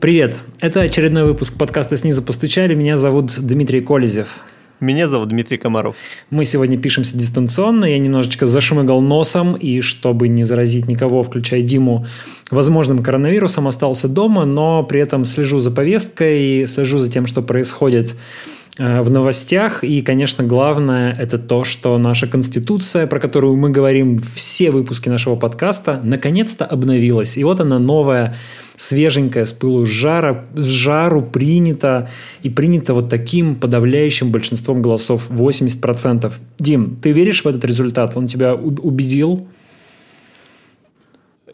Привет! Это очередной выпуск подкаста «Снизу постучали». Меня зовут Дмитрий Колезев. Меня зовут Дмитрий Комаров. Мы сегодня пишемся дистанционно. Я немножечко зашмыгал носом, и чтобы не заразить никого, включая Диму, возможным коронавирусом, остался дома, но при этом слежу за повесткой, слежу за тем, что происходит в новостях. И, конечно, главное это то, что наша Конституция, про которую мы говорим все выпуски нашего подкаста, наконец-то обновилась. И вот она новая, свеженькая, с пылу жара, с жару принята. И принята вот таким подавляющим большинством голосов 80%. Дим, ты веришь в этот результат? Он тебя убедил?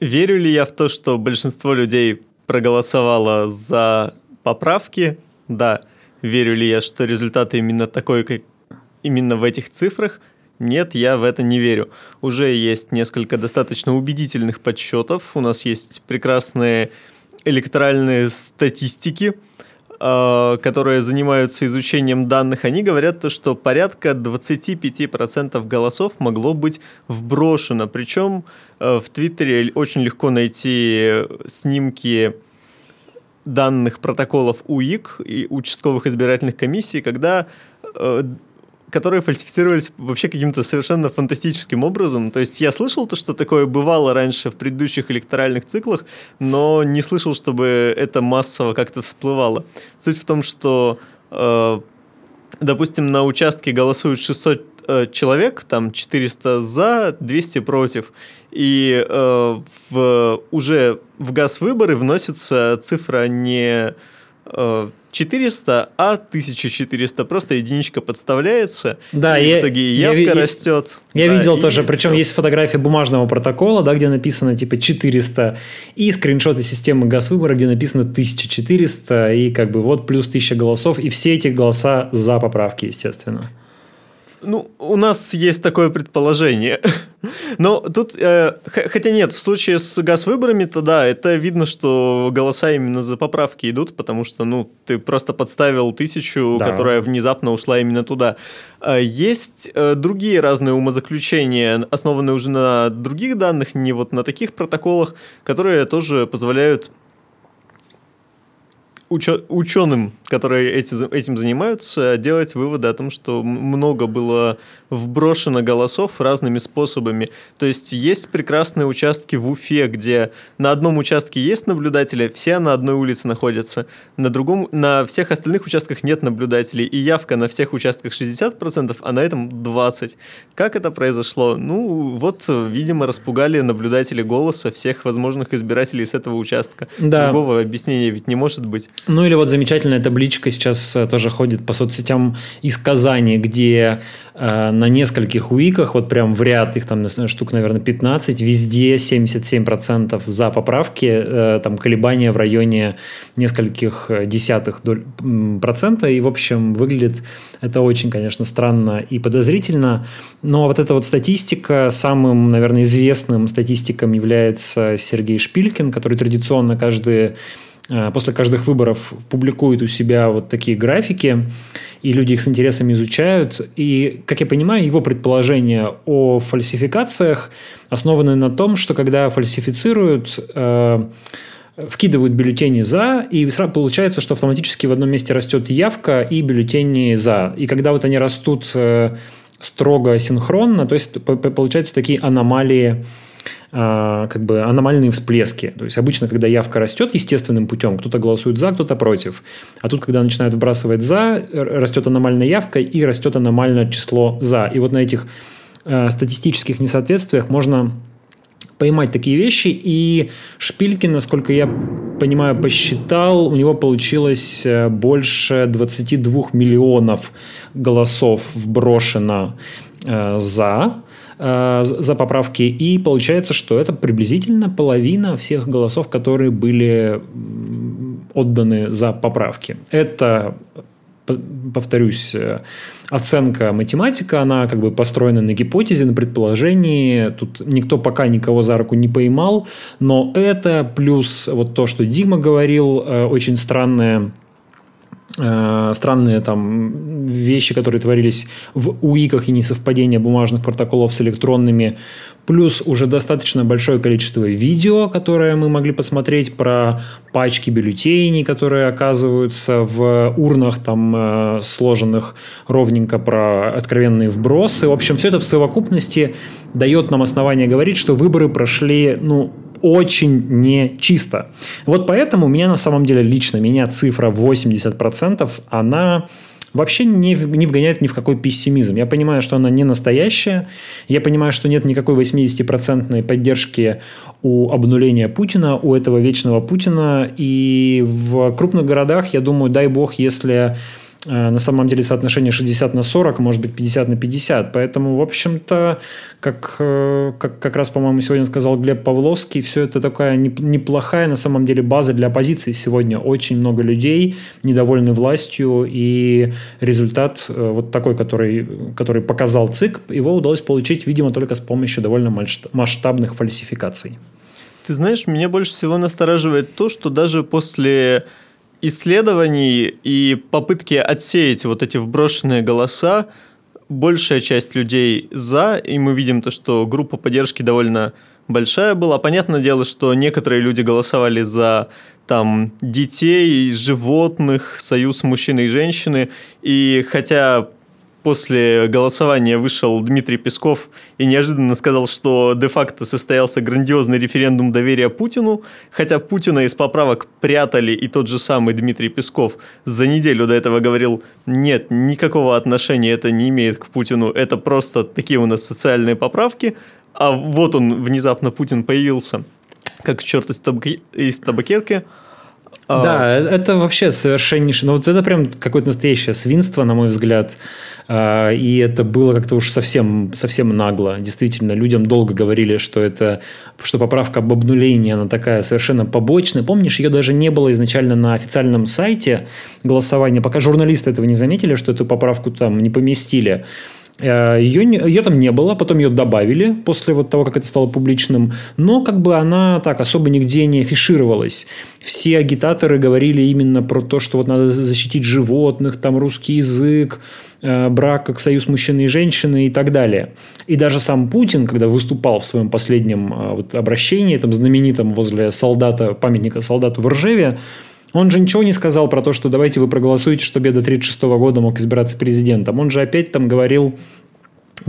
Верю ли я в то, что большинство людей проголосовало за поправки? Да. Верю ли я, что результат именно такой, как именно в этих цифрах? Нет, я в это не верю. Уже есть несколько достаточно убедительных подсчетов. У нас есть прекрасные электоральные статистики, а, которые занимаются изучением данных, они говорят то, что порядка 25% голосов могло быть вброшено. Причем э, в Твиттере очень легко найти снимки данных протоколов УИК и участковых избирательных комиссий, когда э, которые фальсифицировались вообще каким-то совершенно фантастическим образом. То есть я слышал то, что такое бывало раньше в предыдущих электоральных циклах, но не слышал, чтобы это массово как-то всплывало. Суть в том, что, э, допустим, на участке голосуют 600 э, человек, там 400 за, 200 против, и э, в, уже в газ выборы вносится цифра не э, 400, а 1400. Просто единичка подставляется, да, и я, в итоге явка я, растет. Я да, видел и тоже, причем есть фотография бумажного протокола, да, где написано типа 400, и скриншоты системы газ выбора, где написано 1400, и как бы вот плюс 1000 голосов, и все эти голоса за поправки, естественно. Ну, у нас есть такое предположение. Но тут, э, хотя нет, в случае с газ-выборами-то да, это видно, что голоса именно за поправки идут, потому что, ну, ты просто подставил тысячу, да. которая внезапно ушла именно туда. А есть э, другие разные умозаключения, основанные уже на других данных, не вот на таких протоколах, которые тоже позволяют ученым, которые эти, этим занимаются, делать выводы о том, что много было вброшено голосов разными способами. То есть есть прекрасные участки в Уфе, где на одном участке есть наблюдатели, все на одной улице находятся, на другом, на всех остальных участках нет наблюдателей, и явка на всех участках 60%, а на этом 20%. Как это произошло? Ну, вот, видимо, распугали наблюдатели голоса всех возможных избирателей с этого участка. Да. Другого объяснения ведь не может быть. Ну или вот замечательная табличка сейчас э, тоже ходит по соцсетям из Казани, где э, на нескольких уиках, вот прям в ряд, их там штук, наверное, 15, везде 77% за поправки, э, там колебания в районе нескольких э, десятых доль процента, и, в общем, выглядит это очень, конечно, странно и подозрительно, но вот эта вот статистика, самым, наверное, известным статистиком является Сергей Шпилькин, который традиционно каждые после каждых выборов публикует у себя вот такие графики, и люди их с интересом изучают. И, как я понимаю, его предположения о фальсификациях основаны на том, что когда фальсифицируют, э, вкидывают бюллетени «за», и сразу получается, что автоматически в одном месте растет явка и бюллетени «за». И когда вот они растут э, строго синхронно, то есть получаются такие аномалии как бы аномальные всплески. То есть обычно, когда явка растет естественным путем, кто-то голосует за, кто-то против. А тут, когда начинают выбрасывать за, растет аномальная явка и растет аномальное число за. И вот на этих э, статистических несоответствиях можно поймать такие вещи. И Шпилькин, насколько я понимаю, посчитал, у него получилось э, больше 22 миллионов голосов вброшено э, за Э, за поправки, и получается, что это приблизительно половина всех голосов, которые были отданы за поправки. Это повторюсь, э, оценка математика, она как бы построена на гипотезе, на предположении. Тут никто пока никого за руку не поймал, но это плюс вот то, что Дима говорил, э, очень странное Э, странные там вещи, которые творились в УИКах и несовпадение бумажных протоколов с электронными, плюс уже достаточно большое количество видео, которые мы могли посмотреть про пачки бюллетеней, которые оказываются в урнах, там э, сложенных ровненько про откровенные вбросы. В общем, все это в совокупности дает нам основание говорить, что выборы прошли, ну, очень не чисто. Вот поэтому у меня на самом деле лично, меня цифра 80%, она вообще не, не вгоняет ни в какой пессимизм. Я понимаю, что она не настоящая. Я понимаю, что нет никакой 80% поддержки у обнуления Путина, у этого вечного Путина. И в крупных городах, я думаю, дай бог, если на самом деле соотношение 60 на 40, может быть 50 на 50. Поэтому, в общем-то, как, э, как, как раз, по-моему, сегодня сказал Глеб Павловский, все это такая неплохая на самом деле база для оппозиции сегодня. Очень много людей недовольны властью, и результат э, вот такой, который, который показал ЦИК, его удалось получить, видимо, только с помощью довольно масштабных фальсификаций. Ты знаешь, меня больше всего настораживает то, что даже после исследований и попытки отсеять вот эти вброшенные голоса, большая часть людей за, и мы видим то, что группа поддержки довольно большая была. Понятное дело, что некоторые люди голосовали за там детей, животных, союз мужчины и женщины, и хотя после голосования вышел Дмитрий Песков и неожиданно сказал, что де-факто состоялся грандиозный референдум доверия Путину, хотя Путина из поправок прятали, и тот же самый Дмитрий Песков за неделю до этого говорил, нет, никакого отношения это не имеет к Путину, это просто такие у нас социальные поправки, а вот он, внезапно Путин появился, как черт из, табак... из табакерки, да, а... это вообще совершеннейшее. Ну, вот это прям какое-то настоящее свинство, на мой взгляд. А, и это было как-то уж совсем, совсем нагло. Действительно, людям долго говорили, что это, что поправка об обнулении, она такая совершенно побочная. Помнишь, ее даже не было изначально на официальном сайте голосования, пока журналисты этого не заметили, что эту поправку там не поместили. Э, ее, ее там не было, потом ее добавили после вот того, как это стало публичным, но как бы она так особо нигде не афишировалась. Все агитаторы говорили именно про то, что вот надо защитить животных, там русский язык, э, брак как союз мужчины и женщины и так далее. И даже сам Путин, когда выступал в своем последнем э, вот обращении, там знаменитом возле солдата, памятника солдату в Ржеве, он же ничего не сказал про то, что давайте вы проголосуете, чтобы я до 36 года мог избираться президентом. Он же опять там говорил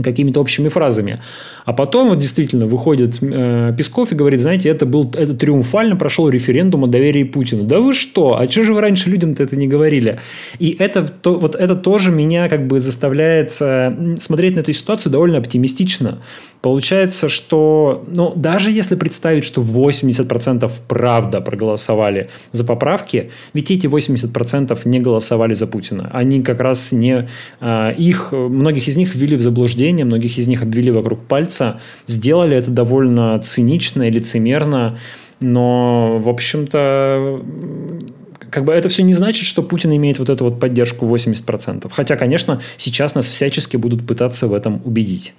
какими-то общими фразами. А потом вот действительно выходит э, Песков и говорит, знаете, это был это триумфально прошел референдум о доверии Путину. Да вы что? А что же вы раньше людям-то это не говорили? И это, то, вот это тоже меня как бы заставляет смотреть на эту ситуацию довольно оптимистично. Получается, что ну, даже если представить, что 80% правда проголосовали за поправки, ведь эти 80% не голосовали за Путина. Они как раз не... Э, их, многих из них ввели в заблуждение, многих из них обвели вокруг пальца, сделали это довольно цинично и лицемерно, но, в общем-то, как бы это все не значит, что Путин имеет вот эту вот поддержку 80%. Хотя, конечно, сейчас нас всячески будут пытаться в этом убедить.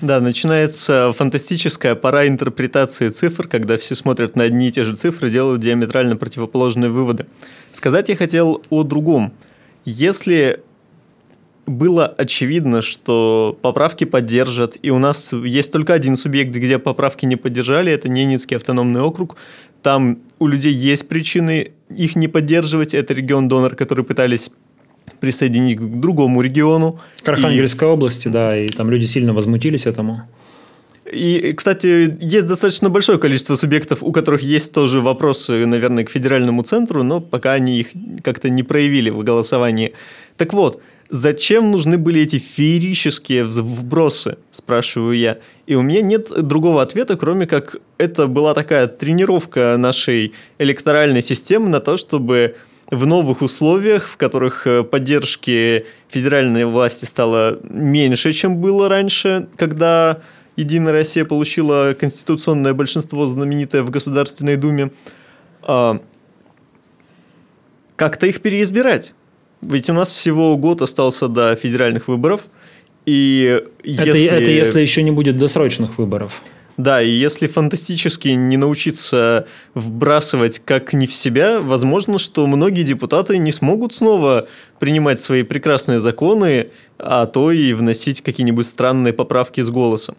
Да, начинается фантастическая пора интерпретации цифр, когда все смотрят на одни и те же цифры, делают диаметрально противоположные выводы. Сказать я хотел о другом. Если было очевидно, что поправки поддержат, и у нас есть только один субъект, где поправки не поддержали, это Ненецкий автономный округ. Там у людей есть причины их не поддерживать, это регион-донор, который пытались присоединить к другому региону. К Архангельской и... области, да, и там люди сильно возмутились этому. И, кстати, есть достаточно большое количество субъектов, у которых есть тоже вопросы, наверное, к федеральному центру, но пока они их как-то не проявили в голосовании. Так вот, зачем нужны были эти феерические вбросы, спрашиваю я. И у меня нет другого ответа, кроме как это была такая тренировка нашей электоральной системы на то, чтобы в новых условиях, в которых э, поддержки федеральной власти стало меньше, чем было раньше, когда Единая Россия получила конституционное большинство, знаменитое в Государственной Думе, а, как-то их переизбирать. Ведь у нас всего год остался до федеральных выборов, и если... Это, это если еще не будет досрочных выборов. Да, и если фантастически не научиться вбрасывать как не в себя, возможно, что многие депутаты не смогут снова принимать свои прекрасные законы, а то и вносить какие-нибудь странные поправки с голосом.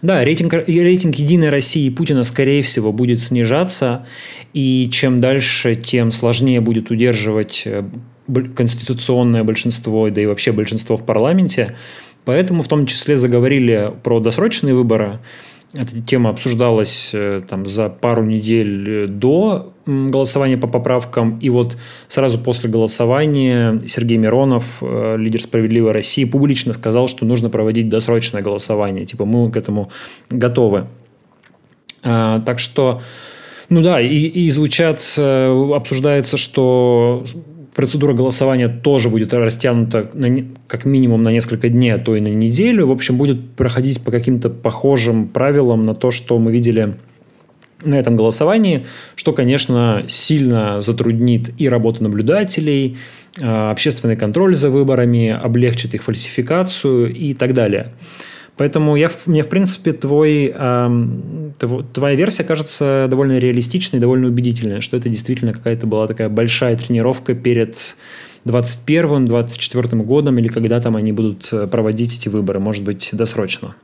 Да, рейтинг, рейтинг «Единой России» Путина, скорее всего, будет снижаться, и чем дальше, тем сложнее будет удерживать э, конституционное большинство, да и вообще большинство в парламенте. Поэтому в том числе заговорили про досрочные выборы. Эта тема обсуждалась э, там, за пару недель э, до голосования по поправкам. И вот сразу после голосования Сергей Миронов, э, лидер «Справедливой России», публично сказал, что нужно проводить досрочное голосование. Типа мы к этому готовы. А, так что, ну да, и, и звучат, обсуждается, что процедура голосования тоже будет растянута на, как минимум на несколько дней, а то и на неделю. В общем, будет проходить по каким-то похожим правилам на то, что мы видели на этом голосовании, что, конечно, сильно затруднит и работу наблюдателей, а, общественный контроль за выборами, облегчит их фальсификацию и так далее. Поэтому я, мне, в принципе, твой, э, твоя версия кажется довольно реалистичной, довольно убедительной, что это действительно какая-то была такая большая тренировка перед 2021-2024 годом или когда там они будут э, проводить эти выборы, может быть, досрочно.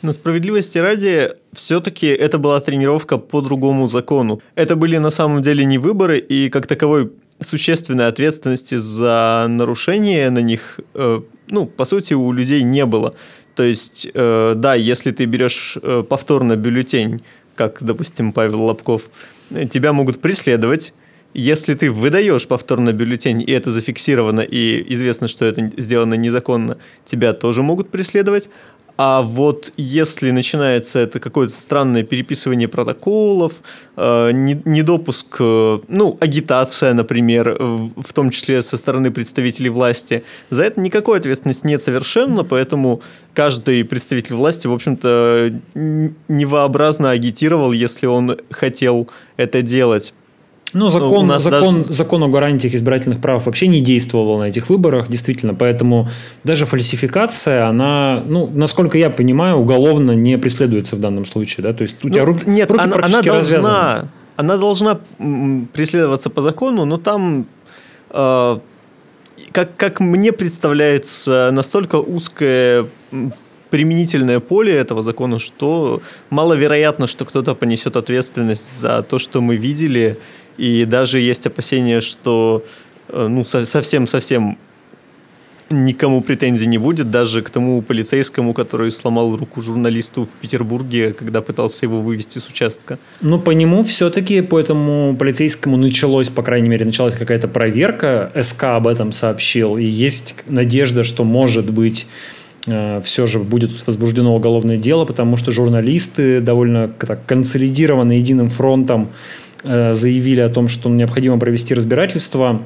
Но справедливости ради, все-таки это была тренировка по другому закону. Это были на самом деле не выборы, и как таковой существенной ответственности за нарушение на них, э, ну, по сути, у людей не было. То есть, э, да, если ты берешь э, повторно бюллетень, как, допустим, Павел Лобков, тебя могут преследовать. Если ты выдаешь повторно бюллетень, и это зафиксировано, и известно, что это сделано незаконно, тебя тоже могут преследовать. А вот если начинается это какое-то странное переписывание протоколов, э, недопуск, э, ну, агитация, например, в том числе со стороны представителей власти, за это никакой ответственности нет совершенно, поэтому каждый представитель власти, в общем-то, невообразно агитировал, если он хотел это делать. Ну, закон, ну, закон, даже... закон о гарантиях избирательных прав вообще не действовал на этих выборах, действительно, поэтому даже фальсификация, она, ну, насколько я понимаю, уголовно не преследуется в данном случае, да, то есть у ну, тебя руки, нет, руки она, практически она развязаны. должна, она должна преследоваться по закону, но там, э, как, как мне представляется, настолько узкое применительное поле этого закона, что маловероятно, что кто-то понесет ответственность за то, что мы видели, и даже есть опасения, что э, ну, совсем-совсем никому претензий не будет, даже к тому полицейскому, который сломал руку журналисту в Петербурге, когда пытался его вывести с участка. Ну, по нему все-таки, по этому полицейскому началось, по крайней мере, началась какая-то проверка, СК об этом сообщил, и есть надежда, что, может быть, э, все же будет возбуждено уголовное дело, потому что журналисты довольно консолидированы единым фронтом заявили о том, что необходимо провести разбирательство.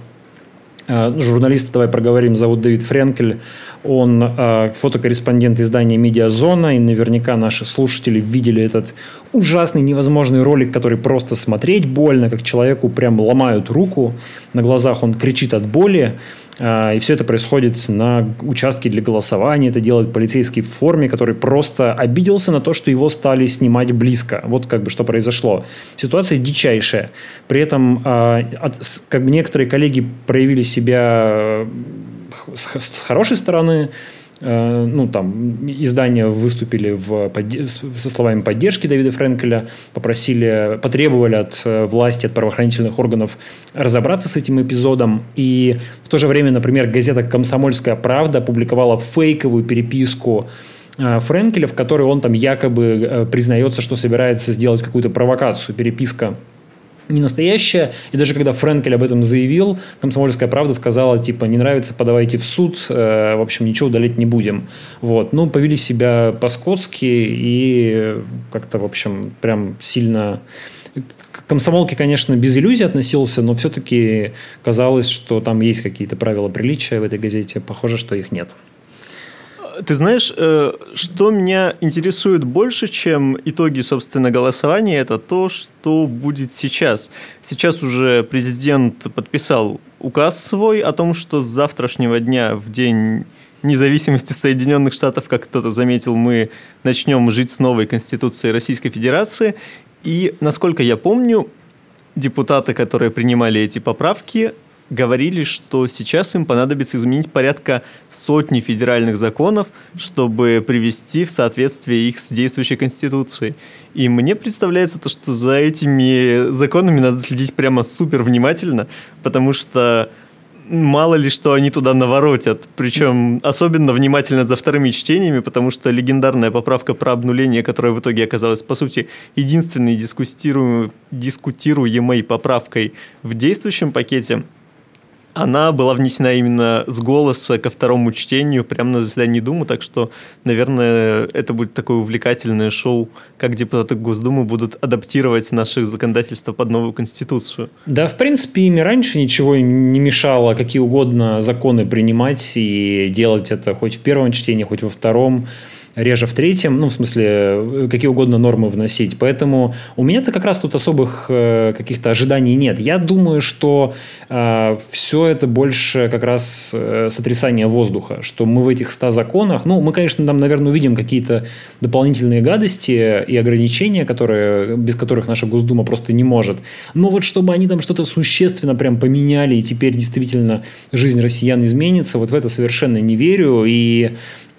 Э, журналист, давай проговорим, зовут Давид Френкель. Он э, фотокорреспондент издания «Медиазона», и наверняка наши слушатели видели этот ужасный, невозможный ролик, который просто смотреть больно, как человеку прям ломают руку, на глазах он кричит от боли, и все это происходит на участке для голосования. Это делает полицейский в форме, который просто обиделся на то, что его стали снимать близко. Вот как бы что произошло. Ситуация дичайшая. При этом а, как бы некоторые коллеги проявили себя э, с хорошей стороны, ну, там, издания выступили в, со словами поддержки Давида Френкеля, попросили, потребовали от э, власти, от правоохранительных органов разобраться с этим эпизодом. И в то же время, например, газета «Комсомольская правда» опубликовала фейковую переписку э, Френкеля, в которой он там якобы признается, что собирается сделать какую-то провокацию, переписка не настоящая. И даже когда Френкель об этом заявил, «Комсомольская правда» сказала, типа, не нравится, подавайте в суд, э, в общем, ничего удалить не будем. Вот. Ну, повели себя по-скотски и как-то, в общем, прям сильно... К комсомолке, конечно, без иллюзий относился, но все-таки казалось, что там есть какие-то правила приличия в этой газете. Похоже, что их нет. Ты знаешь, э, что меня интересует больше, чем итоги, собственно, голосования, это то, что будет сейчас. Сейчас уже президент подписал указ свой о том, что с завтрашнего дня в день независимости Соединенных Штатов, как кто-то заметил, мы начнем жить с новой Конституцией Российской Федерации. И, насколько я помню, депутаты, которые принимали эти поправки, говорили, что сейчас им понадобится изменить порядка сотни федеральных законов, чтобы привести в соответствие их с действующей Конституцией. И мне представляется то, что за этими законами надо следить прямо супер внимательно, потому что мало ли что они туда наворотят. Причем особенно внимательно за вторыми чтениями, потому что легендарная поправка про обнуление, которая в итоге оказалась, по сути, единственной дискутируемой, дискутируемой поправкой в действующем пакете – она была внесена именно с голоса ко второму чтению прямо на заседании Думы, так что, наверное, это будет такое увлекательное шоу, как депутаты Госдумы будут адаптировать наше законодательство под новую Конституцию. Да, в принципе, ими раньше ничего не мешало какие угодно законы принимать и делать это хоть в первом чтении, хоть во втором реже в третьем, ну, в смысле, какие угодно нормы вносить. Поэтому у меня-то как раз тут особых э, каких-то ожиданий нет. Я думаю, что э, все это больше как раз э, сотрясание воздуха, что мы в этих 100 законах, ну, мы, конечно, там, наверное, увидим какие-то дополнительные гадости и ограничения, которые, без которых наша Госдума просто не может. Но вот чтобы они там что-то существенно прям поменяли, и теперь действительно жизнь россиян изменится, вот в это совершенно не верю. И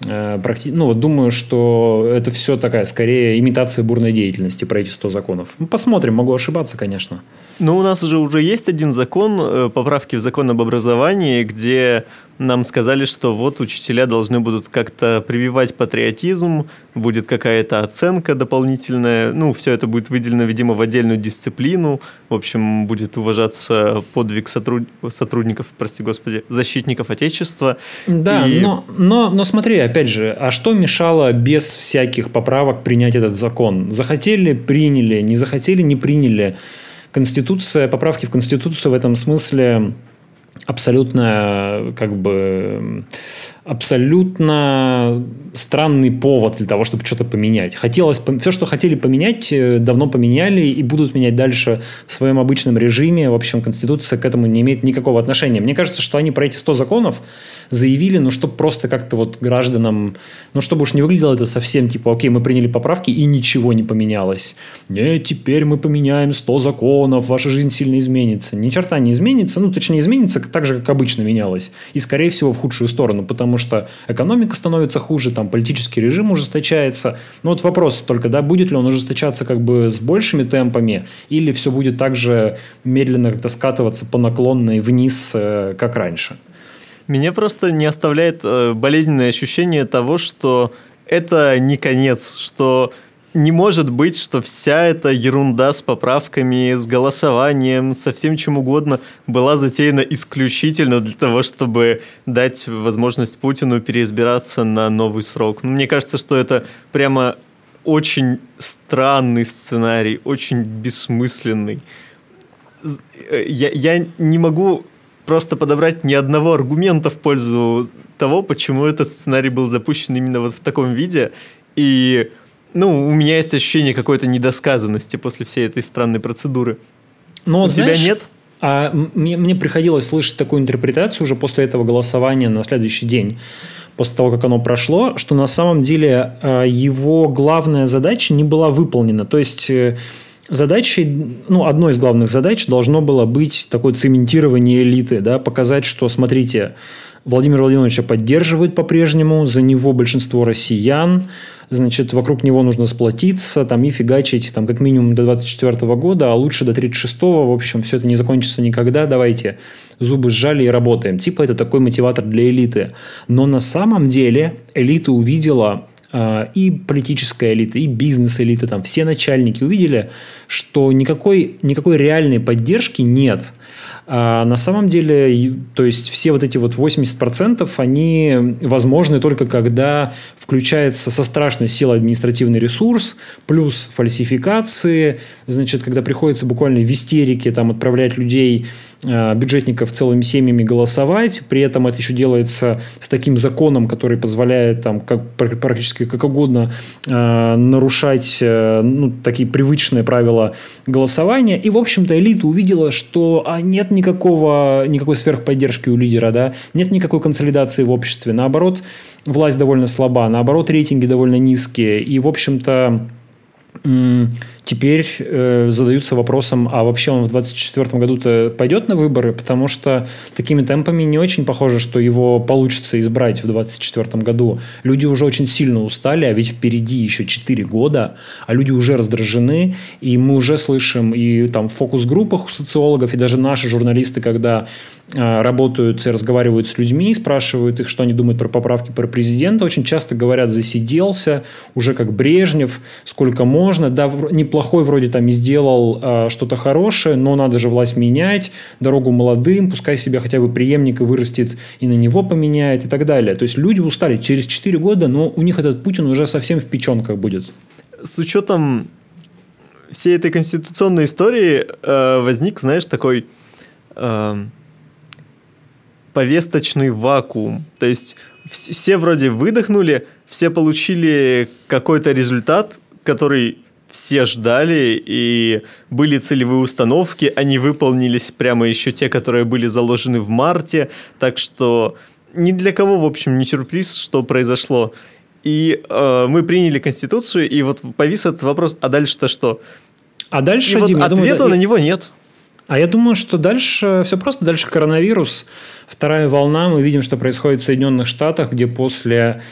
Э, ну, вот думаю, что это все такая, скорее, имитация бурной деятельности про эти 100 законов. Ну, посмотрим, могу ошибаться, конечно. Ну, у нас уже уже есть один закон, э, поправки в закон об образовании, где нам сказали, что вот учителя должны будут как-то прививать патриотизм, будет какая-то оценка дополнительная, ну, все это будет выделено, видимо, в отдельную дисциплину, в общем, будет уважаться подвиг сотруд... сотрудников, прости господи, защитников Отечества. Да, и... но, но, но смотри, опять же, а что мешало без всяких поправок принять этот закон? Захотели – приняли, не захотели – не приняли. Конституция, поправки в Конституцию в этом смысле абсолютно как бы абсолютно странный повод для того, чтобы что-то поменять. Хотелось, все, что хотели поменять, э, давно поменяли и будут менять дальше в своем обычном режиме. В общем, Конституция к этому не имеет никакого отношения. Мне кажется, что они про эти 100 законов заявили, ну, чтобы просто как-то вот гражданам, ну, чтобы уж не выглядело это совсем типа, окей, мы приняли поправки и ничего не поменялось. Нет, теперь мы поменяем 100 законов, ваша жизнь сильно изменится. Ни черта не изменится, ну, точнее, изменится так же, как обычно менялось. И, скорее всего, в худшую сторону, потому что экономика становится хуже, там политический режим ужесточается. Ну, вот вопрос только, да, будет ли он ужесточаться как бы с большими темпами, или все будет так же медленно как-то скатываться по наклонной вниз, э, как раньше. Меня просто не оставляет э, болезненное ощущение того, что это не конец, что не может быть, что вся эта ерунда с поправками, с голосованием, со всем чем угодно была затеяна исключительно для того, чтобы дать возможность Путину переизбираться на новый срок. Ну, мне кажется, что это прямо очень странный сценарий, очень бессмысленный. Я, я не могу просто подобрать ни одного аргумента в пользу того, почему этот сценарий был запущен именно вот в таком виде. И, ну, у меня есть ощущение какой-то недосказанности после всей этой странной процедуры. Но, у знаешь, тебя нет? А мне, мне приходилось слышать такую интерпретацию уже после этого голосования на следующий день, после того, как оно прошло, что на самом деле а, его главная задача не была выполнена. То есть э, задачей, ну, одной из главных задач должно было быть такое цементирование элиты, да, показать, что, смотрите, Владимира Владимировича поддерживают по-прежнему, за него большинство россиян, значит, вокруг него нужно сплотиться, там, и фигачить, там, как минимум до 24 года, а лучше до 36 в общем, все это не закончится никогда, давайте зубы сжали и работаем. Типа это такой мотиватор для элиты. Но на самом деле элита увидела а, и политическая элита, и бизнес-элита, там все начальники увидели, что никакой, никакой реальной поддержки нет. А на самом деле, то есть все вот эти вот 80%, они возможны только когда включается со страшной силой административный ресурс, плюс фальсификации, значит, когда приходится буквально в истерике там отправлять людей Э, бюджетников целыми семьями голосовать. При этом это еще делается с таким законом, который позволяет там как, практически как угодно э, нарушать э, ну, такие привычные правила голосования. И, в общем-то, элита увидела, что а нет, никакого, никакой сверхподдержки у лидера, да, нет никакой консолидации в обществе. Наоборот, власть довольно слаба, наоборот, рейтинги довольно низкие. И, в общем-то, теперь э, задаются вопросом, а вообще он в 2024 году-то пойдет на выборы, потому что такими темпами не очень похоже, что его получится избрать в 2024 году. Люди уже очень сильно устали, а ведь впереди еще 4 года, а люди уже раздражены, и мы уже слышим и там в фокус-группах у социологов, и даже наши журналисты, когда э, работают и разговаривают с людьми, спрашивают их, что они думают про поправки про президента, очень часто говорят, засиделся, уже как Брежнев, сколько можно, да, не плохой вроде там и сделал э, что-то хорошее, но надо же власть менять, дорогу молодым, пускай себе хотя бы преемник и вырастет и на него поменяет и так далее. То есть люди устали через 4 года, но у них этот Путин уже совсем в печенках будет. С учетом всей этой конституционной истории э, возник, знаешь, такой э, повесточный вакуум. То есть все вроде выдохнули, все получили какой-то результат, который все ждали, и были целевые установки, они выполнились прямо еще те, которые были заложены в марте, так что ни для кого, в общем, не сюрприз, что произошло. И э, мы приняли Конституцию, и вот повис этот вопрос, а дальше-то что? А дальше, и вот Дим, ответа думаю, на него нет. А я думаю, что дальше все просто. Дальше коронавирус, вторая волна. Мы видим, что происходит в Соединенных Штатах, где после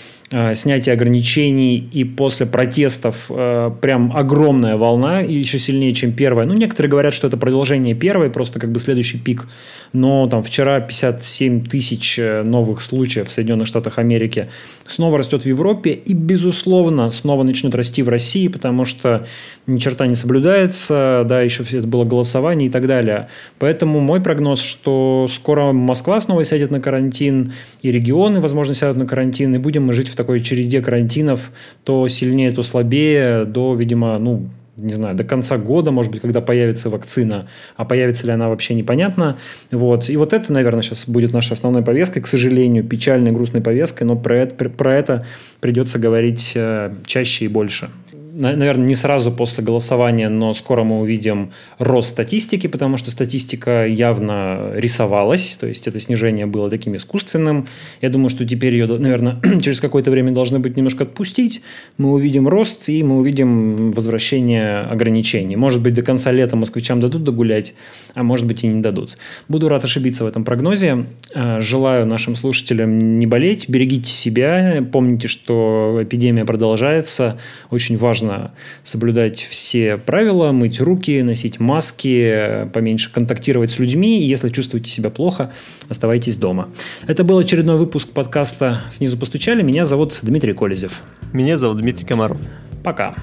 снятия ограничений и после протестов э, прям огромная волна, еще сильнее, чем первая. Ну, некоторые говорят, что это продолжение первой, просто как бы следующий пик. Но там вчера 57 тысяч э, новых случаев в Соединенных Штатах Америки снова растет в Европе и, безусловно, снова начнет расти в России, потому что ни черта не соблюдается, да, еще это было голосование и так далее. Поэтому мой прогноз, что скоро Москва снова сядет на карантин, и регионы, возможно, сядут на карантин, и будем мы жить в такой череде карантинов, то сильнее, то слабее, до, видимо, ну, не знаю, до конца года, может быть, когда появится вакцина, а появится ли она вообще непонятно. Вот. И вот это, наверное, сейчас будет нашей основной повесткой, к сожалению, печальной, грустной повесткой, но про это, про это придется говорить э, чаще и больше наверное, не сразу после голосования, но скоро мы увидим рост статистики, потому что статистика явно рисовалась, то есть это снижение было таким искусственным. Я думаю, что теперь ее, наверное, через какое-то время должны быть немножко отпустить. Мы увидим рост и мы увидим возвращение ограничений. Может быть, до конца лета москвичам дадут догулять, а может быть и не дадут. Буду рад ошибиться в этом прогнозе. Э, желаю нашим слушателям не болеть, берегите себя, помните, что эпидемия продолжается. Очень важно важно соблюдать все правила, мыть руки, носить маски, поменьше контактировать с людьми. И если чувствуете себя плохо, оставайтесь дома. Это был очередной выпуск подкаста «Снизу постучали». Меня зовут Дмитрий Колезев. Меня зовут Дмитрий Комаров. Пока.